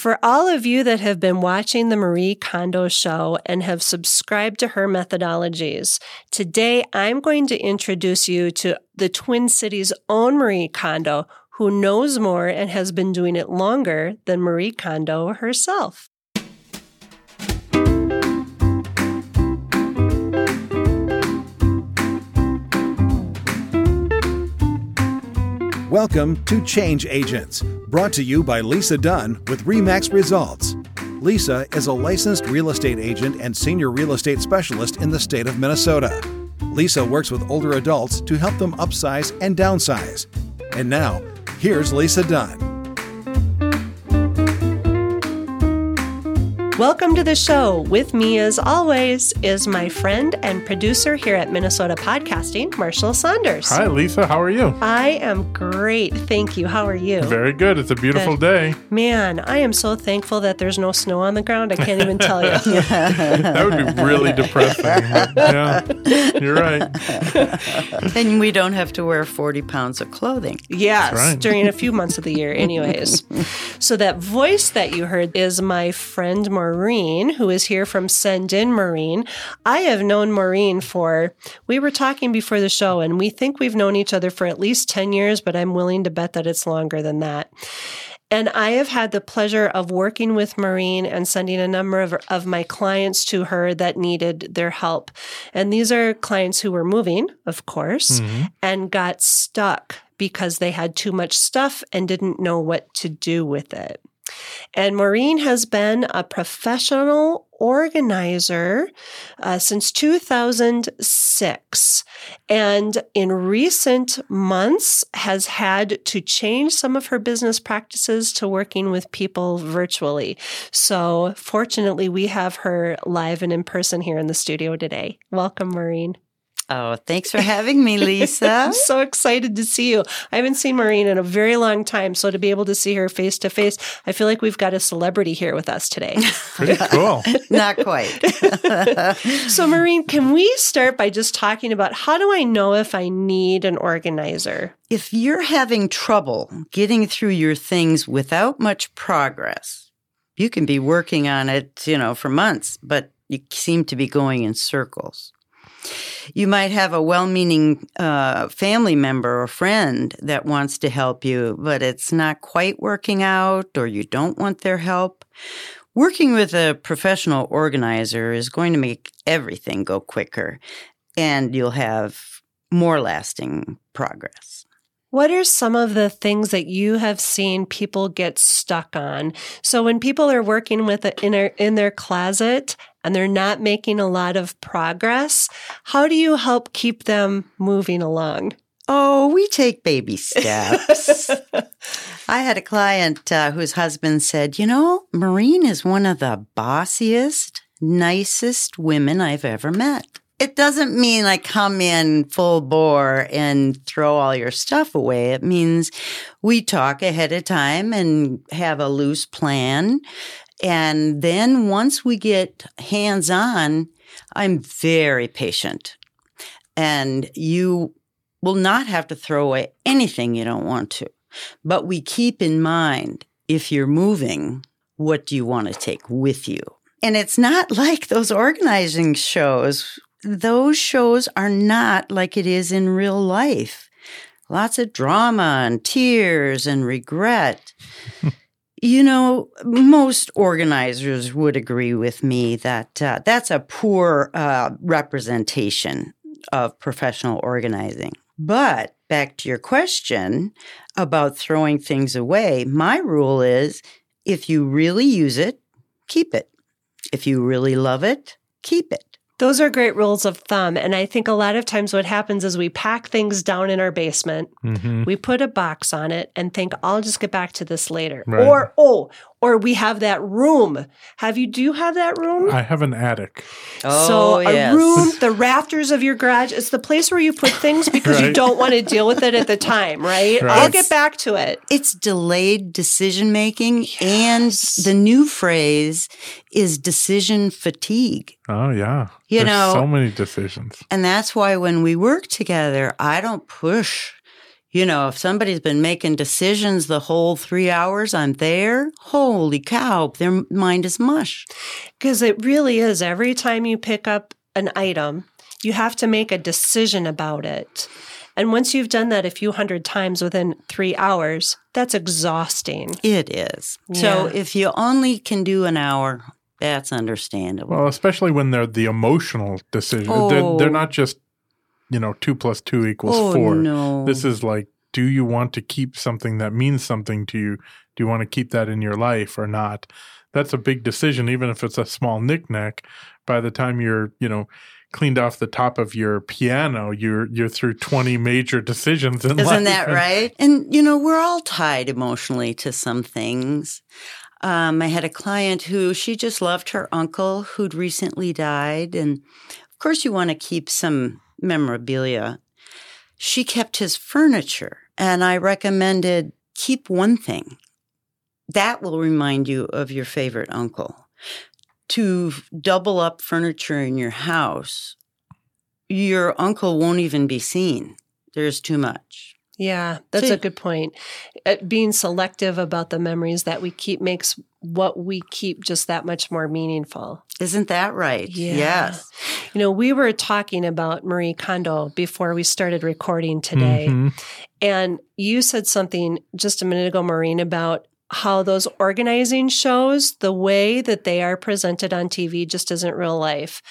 For all of you that have been watching the Marie Kondo show and have subscribed to her methodologies, today I'm going to introduce you to the Twin Cities' own Marie Kondo, who knows more and has been doing it longer than Marie Kondo herself. Welcome to Change Agents, brought to you by Lisa Dunn with REMAX Results. Lisa is a licensed real estate agent and senior real estate specialist in the state of Minnesota. Lisa works with older adults to help them upsize and downsize. And now, here's Lisa Dunn. Welcome to the show. With me, as always, is my friend and producer here at Minnesota Podcasting, Marshall Saunders. Hi, Lisa. How are you? I am great. Thank you. How are you? Very good. It's a beautiful day. Man, I am so thankful that there's no snow on the ground. I can't even tell you. that would be really depressing. yeah, you're right. and we don't have to wear 40 pounds of clothing. Yes, right. during a few months of the year, anyways. so, that voice that you heard is my friend Maureen, who is here from Send In Maureen. I have known Maureen for, we were talking before the show, and we think we've known each other for at least 10 years, but I'm willing to bet that it's longer than that. And I have had the pleasure of working with Maureen and sending a number of, of my clients to her that needed their help. And these are clients who were moving, of course, Mm-hmm. and got stuck because they had too much stuff and didn't know what to do with it. And Maureen has been a professional organizer uh, since 2006. And in recent months has had to change some of her business practices to working with people virtually. So fortunately, we have her live and in person here in the studio today. Welcome, Maureen. Oh, thanks for having me, Lisa. I'm so excited to see you. I haven't seen Maureen in a very long time. So to be able to see her face to face, I feel like we've got a celebrity here with us today. Pretty cool. Not quite. so, Maureen, can we start by just talking about how do I know if I need an organizer? if you're having trouble getting through your things without much progress, you can be working on it, you know, for months, but you seem to be going in circles. You might have a well meaning uh, family member or friend that wants to help you, but it's not quite working out or you don't want their help. Working with a professional organizer is going to make everything go quicker and you'll have more lasting progress. What are some of the things that you have seen people get stuck on? So when people are working with it in, their, in their closet and they're not making a lot of progress, how do you help keep them moving along? Oh, we take baby steps. I had a client uh, whose husband said, You know, Maureen is one of the bossiest, nicest women I've ever met. It doesn't mean I come in full bore and throw all your stuff away. It means we talk ahead of time and have a loose plan. And then once we get hands on, I'm very patient. And you will not have to throw away anything you don't want to. But we keep in mind if you're moving, what do you want to take with you? And it's not like those organizing shows. Those shows are not like it is in real life. Lots of drama and tears and regret. you know, most organizers would agree with me that uh, that's a poor uh, representation of professional organizing. But back to your question about throwing things away, my rule is if you really use it, keep it. If you really love it, keep it. Those are great rules of thumb. And I think a lot of times what happens is we pack things down in our basement, hmm we put a box on it and think, I'll just get back to this later. Right. Or, oh, or we have that room. Have you, do you have that room? I have an attic. so Oh, a yes. room, the rafters of your garage, it's the place where you put things because you don't want to deal with it at the time, right? Right. I'll It's- get back to it. It's delayed decision making, and the new phrase is decision fatigue. Oh yeah. You There's know- so many decisions. And that's why when we work together, I don't push You know, if somebody's been making decisions the whole three hours I'm there, holy cow, their mind is mush. Because it really is. Every time you pick up an item, you have to make a decision about it. And once you've done that a few hundred times within three hours, that's exhausting. It is. So if you only can do an hour, that's understandable. Well, especially when they're the emotional decision. Oh. They're, they're oh. not just, you know, two plus two equals oh, four. no. This is like, do you want to keep something that means something to you? Do you want to keep that in your life or not? That's a big decision, even if it's a small knickknack. By the time you're, you know, cleaned off the top of your piano, you're you're through twenty major decisions in life. Isn't that right? And, you know, we're all tied emotionally to some things. Um, I had a client who she just loved her uncle who'd recently died. And of course, you want to keep some memorabilia. She kept his furniture, and I recommended keep one thing. That will remind you of your favorite uncle. To double up furniture in your house, your uncle won't even be seen. There's too much. Yeah, that's a good point. Being selective about the memories that we keep makes what we keep just that much more meaningful. Isn't that right? Yeah. Yes. You know, we were talking about Marie Kondo before we started recording today. Mhm. And you said something just a minute ago, Maureen, about how those organizing shows, the way that they are presented on TV just isn't real life.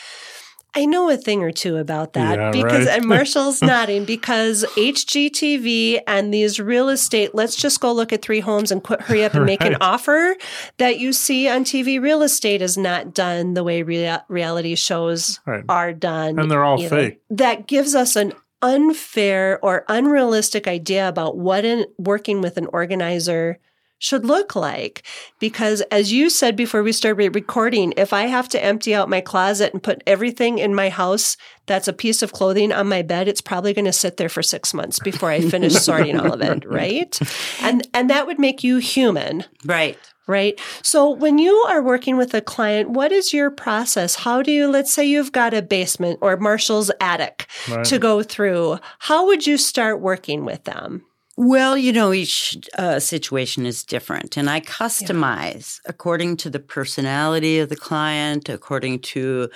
I know a thing or two about that Yeah, because, right. and Marshall's nodding because HGTV and these real estate, let's just go look at three homes and quit, hurry up and make an offer that you see on TV. Real estate is not done the way rea- reality shows Right. are done. And they're all either. fake. That gives us an unfair or unrealistic idea about what in working with an organizer should look like. Because as you said before we started recording, if I have to empty out my closet and put everything in my house that's a piece of clothing on my bed, it's probably going to sit there for six months before I finish sorting all of it, right? And and that would make you human Right. right? So when you are working with a client, what is your process? How do you, let's say you've got a basement or Marshall's attic Right. to go through, how would you start working with them? Well, you know, each uh, situation is different, and I customize according to the personality of the client, according to,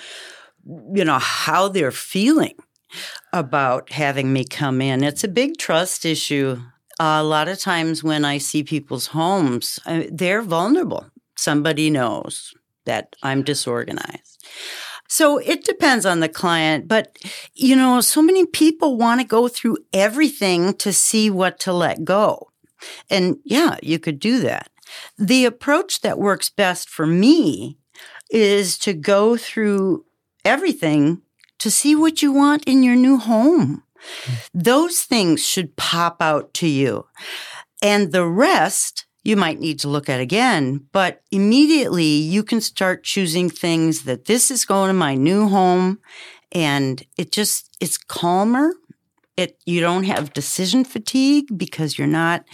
you know, how they're feeling about having me come in. It's a big trust issue. a lot of times when I see people's homes, uh, they're vulnerable. Somebody knows that I'm disorganized. So it depends on the client, but you know, so many people want to go through everything to see what to let go. And yeah, you could do that. The approach that works best for me is to go through everything to see what you want in your new home. Hmm. Those things should pop out to you. And the rest you might need to look at again, but immediately you can start choosing things that this is going to my new home and it just it's calmer. It you don't have decision fatigue because you're not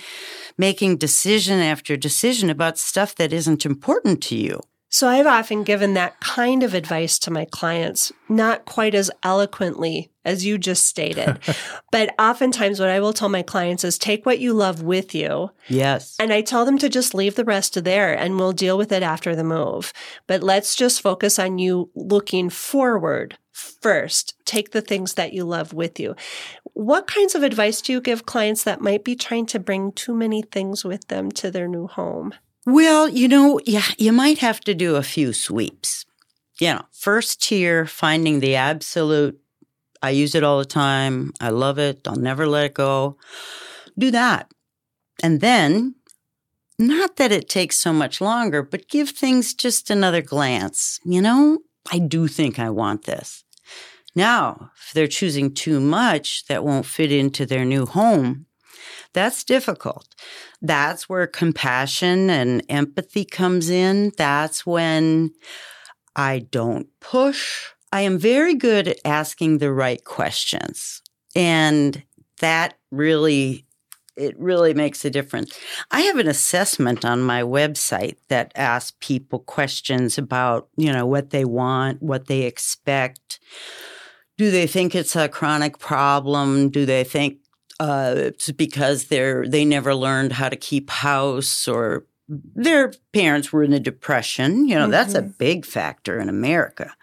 making decision after decision about stuff that isn't important to you. So I've often given that kind of advice to my clients, not quite as eloquently as you just stated. but oftentimes, what I will tell my clients is take what you love with you. Yes. And I tell them to just leave the rest there and we'll deal with it after the move. But let's just focus on you looking forward first. Take the things that you love with you. What kinds of advice do you give clients that might be trying to bring too many things with them to their new home? Well, you know, yeah, you might have to do a few sweeps. You know, first tier, finding the absolute, I use it all the time. I love it. I'll never let it go. Do that. And then, not that it takes so much longer, but give things just another glance. You know, I do think I want this. Now, if they're choosing too much that won't fit into their new home, that's difficult. That's where compassion and empathy comes in. That's when I don't push. I am very good at asking the right questions. And that really it really makes a difference. I have an assessment on my website that asks people questions about, you know, what they want, what they expect. Do they think it's a chronic problem? Do they think uh, it's because they're they never learned how to keep house or their parents were in a depression. You know, mm-hmm. that's a mm-hmm. big factor in America.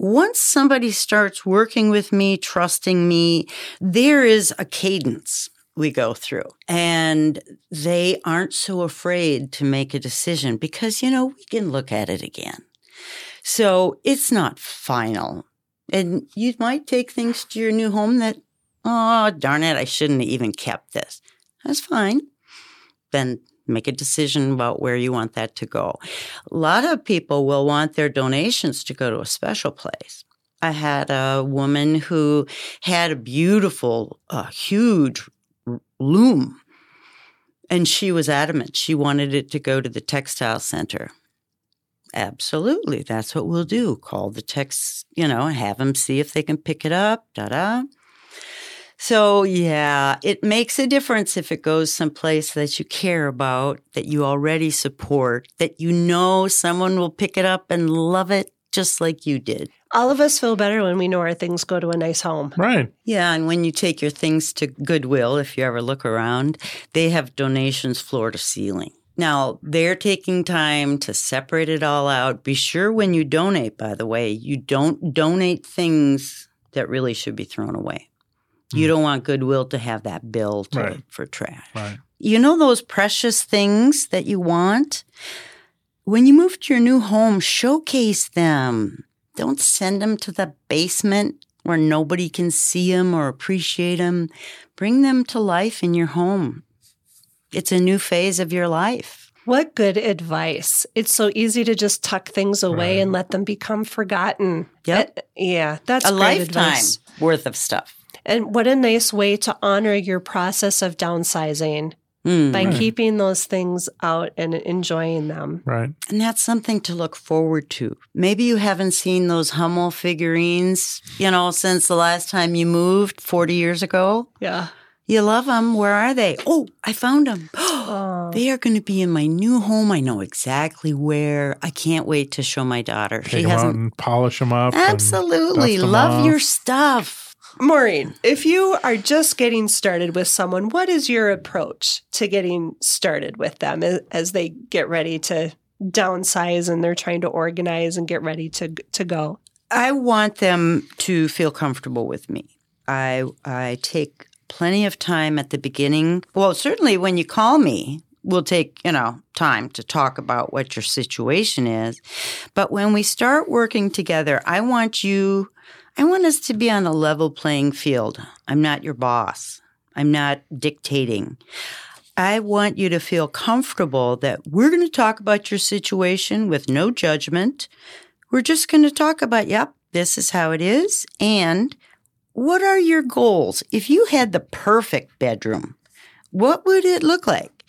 Once somebody starts working with me, trusting me, there is a cadence we go through. And they aren't so afraid to make a decision because, you know, we can look at it again. So it's not final. And you might take things to your new home that, oh, darn it, I shouldn't have even kept this. That's fine. Then make a decision about where you want that to go. A lot of people will want their donations to go to a special place. I had a woman who had a beautiful, uh, huge loom, and she was adamant she wanted it to go to the textile center. Absolutely, that's what we'll do. Call the text, you know, have them see if they can pick it up. Da da. So, yeah, it makes a difference if it goes someplace that you care about, that you already support, that you know someone will pick it up and love it just like you did. All of us feel better when we know our things go to a nice home. Right. Yeah. And when you take your things to Goodwill, if you ever look around, they have donations floor to ceiling. Now, they're taking time to separate it all out. Be sure when you donate, by the way, you don't donate things that really should be thrown away. You mm. don't want Goodwill to have that bill to, right. for trash. Right. You know those precious things that you want? When you move to your new home, showcase them. Don't send them to the basement where nobody can see them or appreciate them. Bring them to life in your home. It's a new phase of your life. What good advice. It's so easy to just tuck things away right. and let them become forgotten. Yep. It, yeah, that's a lifetime advice. worth of stuff. And what a nice way to honor your process of downsizing mm, by right. keeping those things out and enjoying them. Right. And that's something to look forward to. Maybe you haven't seen those Hummel figurines, you know, since the last time you moved 40 years ago. Yeah. You love them. Where are they? Oh, I found them. Oh. They are going to be in my new home. I know exactly where. I can't wait to show my daughter. Take she hasn't polish them up. Absolutely, love off. your stuff. Maureen, if you are just getting started with someone, what is your approach to getting started with them as they get ready to downsize and they're trying to organize and get ready to to go? I want them to feel comfortable with me. I I take plenty of time at the beginning. Well, certainly when you call me, we'll take, you know, time to talk about what your situation is. But when we start working together, I want you I want us to be on a level playing field. I'm not your boss. I'm not dictating. I want you to feel comfortable that we're going to talk about your situation with no judgment. We're just going to talk about, yep, this is how it is. And what are your goals? If you had the perfect bedroom, what would it look like?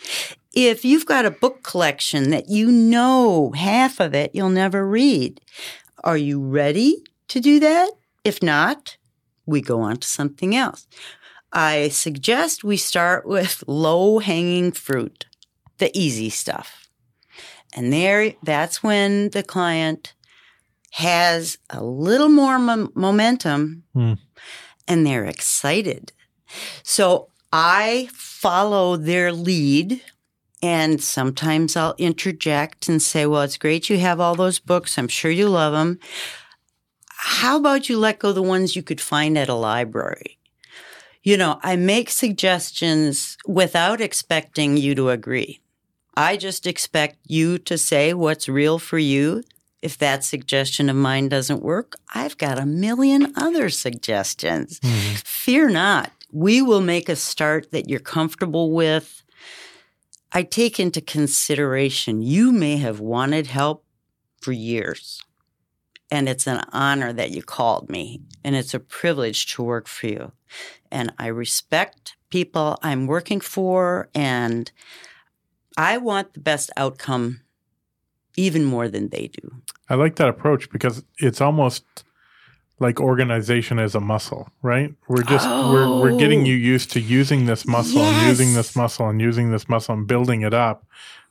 If you've got a book collection that you know half of it you'll never read, are you ready to do that? If not, we go on to something else. I suggest we start with low hanging fruit, the easy stuff. And there, that's when the client has a little more mo- momentum mm. and they're excited. So I follow their lead and sometimes I'll interject and say, well, it's great you have all those books. I'm sure you love them how about you let go the ones you could find at a library? You know, I make suggestions without expecting you to agree. I just expect you to say what's real for you. If that suggestion of mine doesn't work, I've got a million other suggestions. Mm-hmm. Fear not. We will make a start that you're comfortable with. I take into consideration you may have wanted help for years. And it's an honor that you called me, and it's a privilege to work for you. And I respect people I'm working for, and I want the best outcome even more than they do. I like that approach because it's almost like organization as a muscle, right? We're just oh, we're we're getting oh. you used to using this muscle yes. and using this muscle and using this muscle and building it up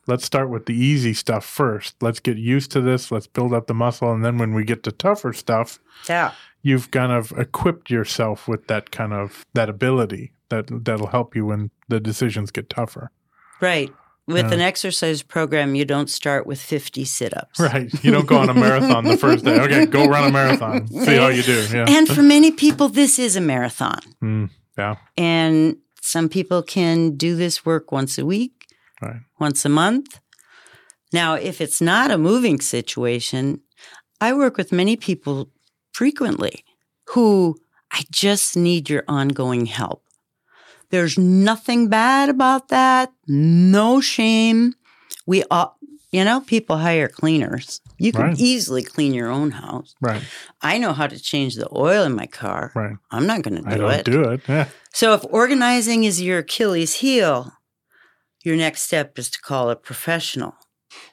let's start with the easy stuff first. Let's get used to this. Let's build up the muscle. And then when we get to tougher stuff, yeah. you've kind of equipped yourself with that kind of that ability, that that'll help you when the decisions get tougher. Right. With Yeah. an exercise program, you don't start with 50 sit ups. Right. You don't go on a marathon the first day. Okay, go run a marathon. See how you do. Yeah. And for many people, this is a marathon. Mm, yeah. And some people can do this work once a week, Right. once a month. Now, if it's not a moving situation, I work with many people frequently who I just need your ongoing help. There's nothing bad about that, no shame. We all, you know, people hire cleaners. You can Right. easily clean your own house. Right. I know how to change the oil in my car. Right. I'm not going to do I don't it. do it. Yeah. So if organizing is your Achilles heel, your next step is to call a professional.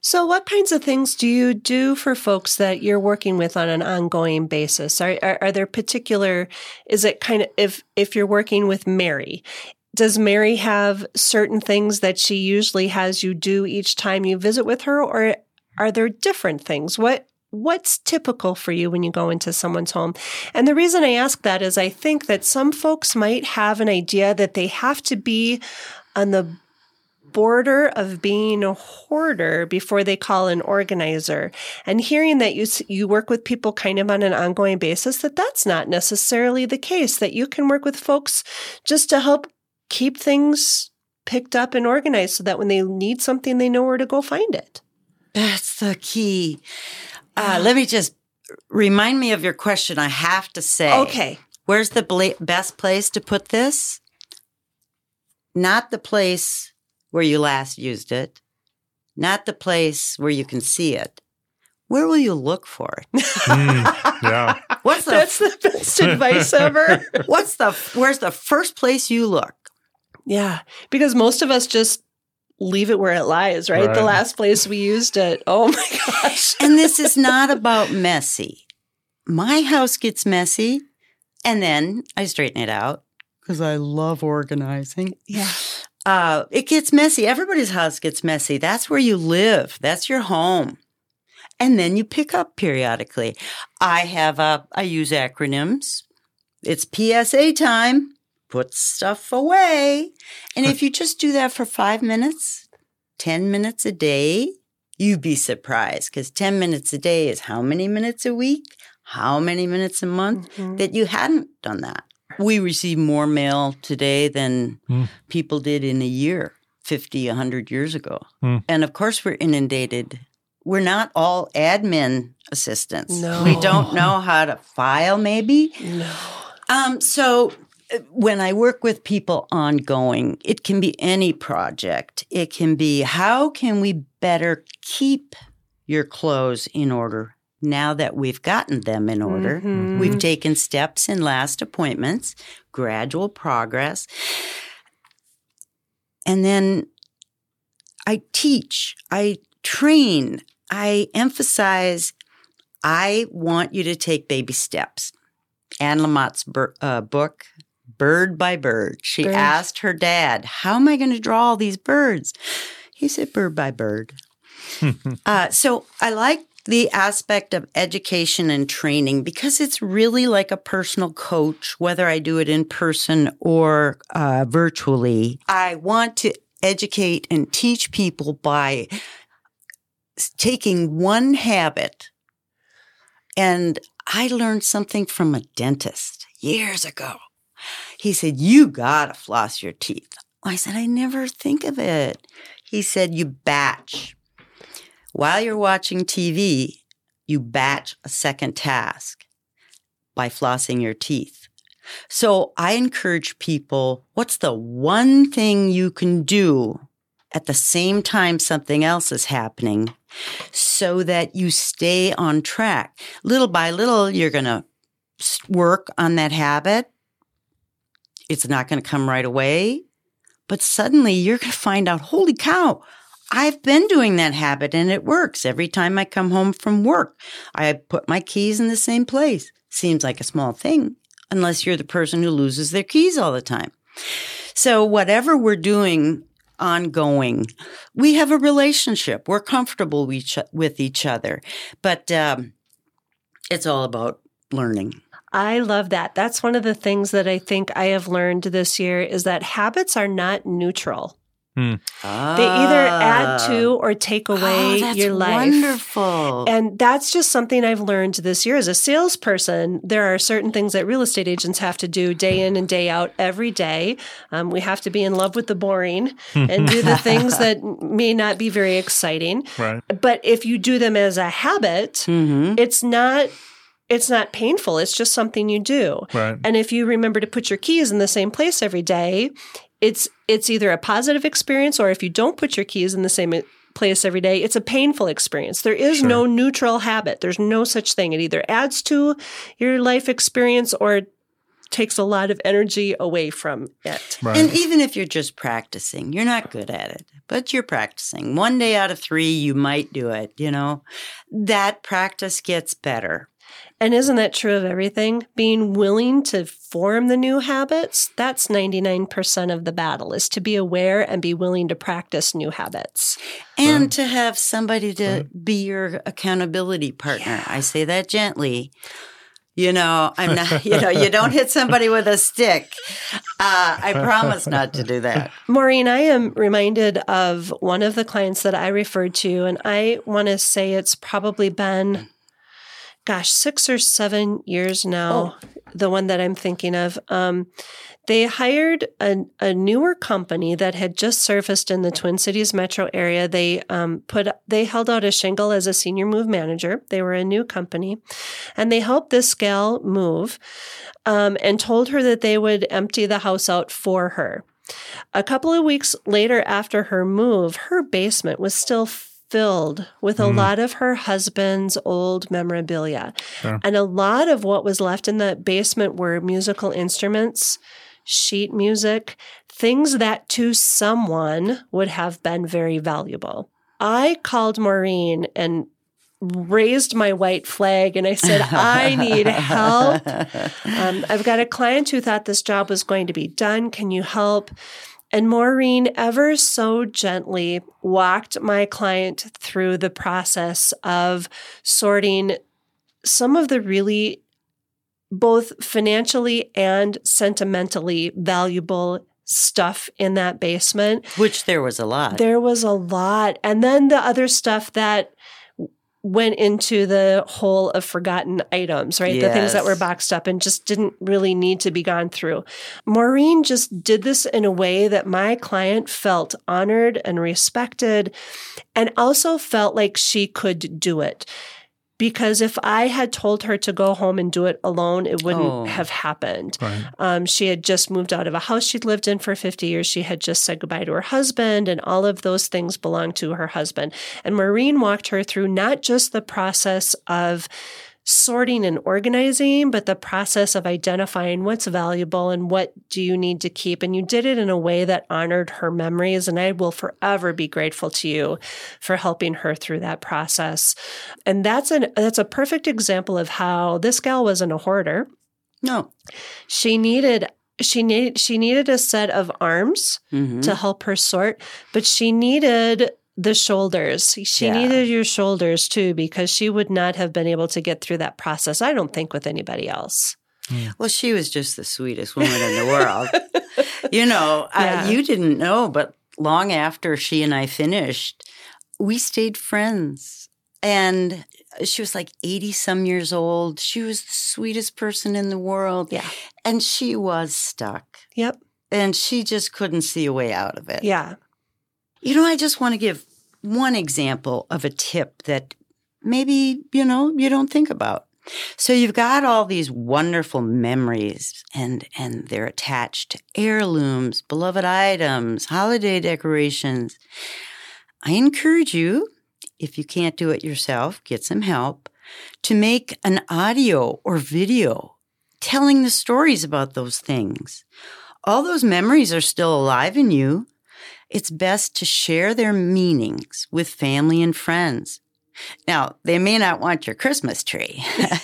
So, what kinds of things do you do for folks that you're working with on an ongoing basis? Are, are, are there particular? Is it kind of if if you're working with Mary? Does Mary have certain things that she usually has you do each time you visit with her, or are there different things? What what's typical for you when you go into someone's home? And the reason I ask that is I think that some folks might have an idea that they have to be on the border of being a hoarder before they call an organizer and hearing that you you work with people kind of on an ongoing basis that that's not necessarily the case that you can work with folks just to help keep things picked up and organized so that when they need something they know where to go find it That's the key. Uh, let me just remind me of your question. I have to say, okay where's the bla- best place to put this? Not the place where you last used it, not the place where you can see it. Where will you look for it? Mm, yeah. What's the that's the best advice ever what's the where's the first place you look? yeah because most of us just leave it where it lies right, the last place we used it oh my gosh And this is not about messy. My house gets messy and then I straighten it out because I love organizing. yeah Uh, it gets messy. Everybody's house gets messy. That's where you live. That's your home. And then you pick up periodically. I have a, I use acronyms. It's PSA time. Put stuff away. And if you just do that for five minutes, 10 minutes a day, you'd be surprised because 10 minutes a day is how many minutes a week? How many minutes a month Mhm. that you hadn't done that? We receive more mail today than Mm. people did in a year, 50, 100 years ago. Mm. And of course, we're inundated. We're not all admin assistants. No. We don't know how to file, maybe. no Um, so uh, when I work with people ongoing, it can be any project. It can be how can we better keep your clothes in order now that we've gotten them in order? Mhm. We've taken steps in last appointments, gradual progress. And then I teach, I train, I emphasize, I want you to take baby steps. Anne Lamott's bir- uh, book, Bird by Bird, she Bird. asked her dad, How am I going to draw all these birds? He said, Bird by bird. Uh, so I like the aspect of education and training because it's really like a personal coach, whether I do it in person or uh, virtually. I want to educate and teach people by taking one habit. And I learned something from a dentist years ago. He said, You gotta floss your teeth. I said, I never think of it. He said, You batch. While you're watching TV, you batch a second task by flossing your teeth. So I encourage people what's the one thing you can do at the same time something else is happening so that you stay on track? Little by little, you're going to work on that habit. It's not going to come right away, but suddenly you're going to find out, holy cow, I've been doing that habit and it works. Every time I come home from work, I put my keys in the same place. Seems like a small thing, unless you're the person who loses their keys all the time. So, whatever we're doing ongoing, we have a relationship. We're comfortable with each, other, but um, it's all about learning. I love that. That's one of the things that I think I have learned this year is that habits are not neutral. They either add to or take away Ah. oh, that's your life. Wonderful. And that's just something I've learned this year as a salesperson. There are certain things that real estate agents have to do day in and day out every day. Um, we have to be in love with the boring and do the things that may not be very exciting. Right. But if you do them as a habit, Mhm. it's not it's not painful. It's just something you do. Right. And if you remember to put your keys in the same place every day, it's it's either a positive experience or if you don't put your keys in the same place every day, it's a painful experience. There is Sure. no neutral habit. There's no such thing. It either adds to your life experience or it takes a lot of energy away from it. Right. And even if you're just practicing, you're not good at it, but you're practicing. One day out of three, you might do it, you know? That practice gets better. And isn't that true of everything? Being willing to form the new habits, that's 99% of the battle is to be aware and be willing to practice new habits. And to have somebody to be your accountability partner. I say that gently. You know, I'm not, you know, you don't hit somebody with a stick. Uh, I promise not to do that. Maureen, I am reminded of one of the clients that I referred to, and I want to say it's probably been, gosh, six or seven years now. The one that I'm thinking of. Um, they hired a, a newer company that had just surfaced in the Twin Cities metro area. They um, put they held out a shingle as a senior move manager. They were a new company, and they helped this gal move, um, and told her that they would empty the house out for her. A couple of weeks later, after her move, her basement was still filled with a lot of her husband's old memorabilia. Sure. And a lot of what was left in the basement were musical instruments, sheet music, things that to someone would have been very valuable. I called Maureen and raised my white flag and I said, I need help. Um, I've got a client who thought this job was going to be done. Can you help? And Maureen ever so gently walked my client through the process of sorting some of the really both financially and sentimentally valuable stuff in that basement. Which there was a lot. There was a lot. And then the other stuff that went into the hole of forgotten items, right? The things that were boxed up and just didn't really need to be gone through. Maureen just did this in a way that my client felt honored and respected and also felt like she could do it. Because if I had told her to go home and do it alone, it wouldn't Oh. have happened. Right. Um, she had just moved out of a house she'd lived in for 50 years. She had just said goodbye to her husband, and all of those things belonged to her husband. And Maureen walked her through not just the process of sorting and organizing, but the process of identifying what's valuable and what do you need to keep. And you did it in a way that honored her memories. And I will forever be grateful to you for helping her through that process. And that's an that's a perfect example of how this gal wasn't a hoarder no. she needed she needed she needed a set of arms Mhm. to help her sort but she needed the shoulders she Yeah. needed your shoulders too because she would not have been able to get through that process i don't think with anybody else Well, she was just the sweetest woman in the world. you know, Yeah. uh, you didn't know, but long after she and I finished, we stayed friends. And she was like 80 some years old. She was the sweetest person in the world. yeah And she was stuck. yep And she just couldn't see a way out of it. yeah You know, I just want to give one example of a tip that maybe, you know, you don't think about. So you've got all these wonderful memories and and they're attached to heirlooms, beloved items, holiday decorations. I encourage you, if you can't do it yourself, get some help to make an audio or video telling the stories about those things. All those memories are still alive in you it's best to share their meanings with family and friends. Now, they may not want your Christmas tree,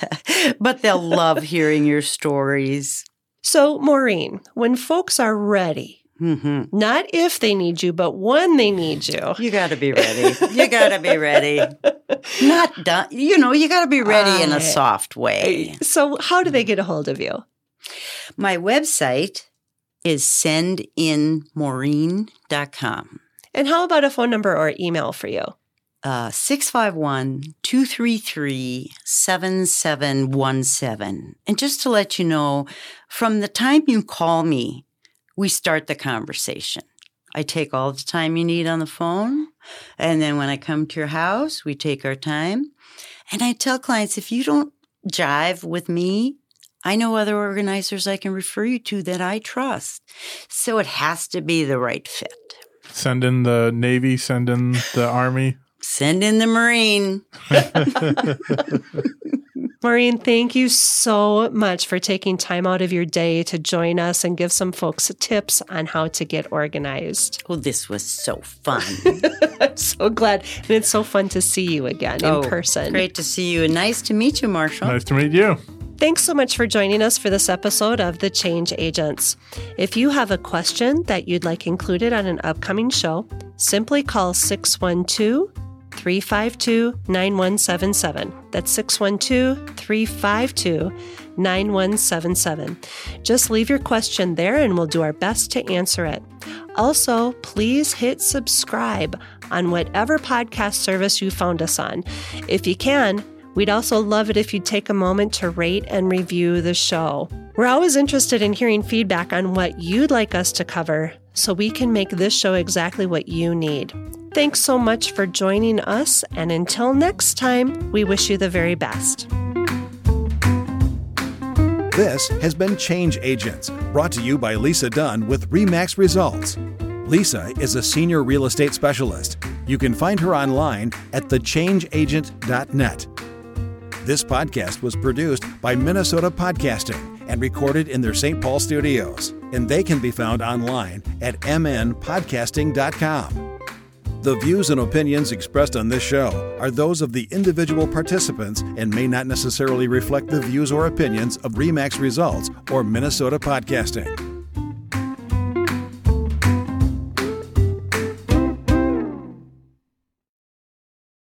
but they'll love hearing your stories. so maureen when folks are ready hmm Not if they need you, but when they need you. You got to be ready. You got to be ready. Not done. You know, you got to be ready in a soft way. So, how do they get a hold of you? My website is sendinmaureen.com. And how about a phone number or email for you? Uh, 651 233 7717. And just to let you know, from the time you call me, we start the conversation. I take all the time you need on the phone. And then when I come to your house, we take our time. And I tell clients if you don't jive with me, I know other organizers I can refer you to that I trust. So it has to be the right fit. Send in the Navy, send in the Army. Send in the Marine. Maureen, thank you so much for taking time out of your day to join us and give some folks tips on how to get organized. Oh, this was so fun. I'm so glad. And it's so fun to see you again in Oh, person. Great to see you and nice to meet you, Marshall. Nice to meet you. Thanks so much for joining us for this episode of The Change Agents. If you have a question that you'd like included on an upcoming show, simply call 612 352 9177. That's 612 352 9177. Just leave your question there and we'll do our best to answer it. Also, please hit subscribe on whatever podcast service you found us on. If you can, We'd also love it if you'd take a moment to rate and review the show. We're always interested in hearing feedback on what you'd like us to cover so we can make this show exactly what you need. Thanks so much for joining us, and until next time, we wish you the very best. This has been Change Agents, brought to you by Lisa Dunn with Remax Results. Lisa is a senior real estate specialist. You can find her online at thechangeagent.net. This podcast was produced by Minnesota Podcasting and recorded in their St. Paul studios, and they can be found online at mnpodcasting.com. The views and opinions expressed on this show are those of the individual participants and may not necessarily reflect the views or opinions of REMAX Results or Minnesota Podcasting.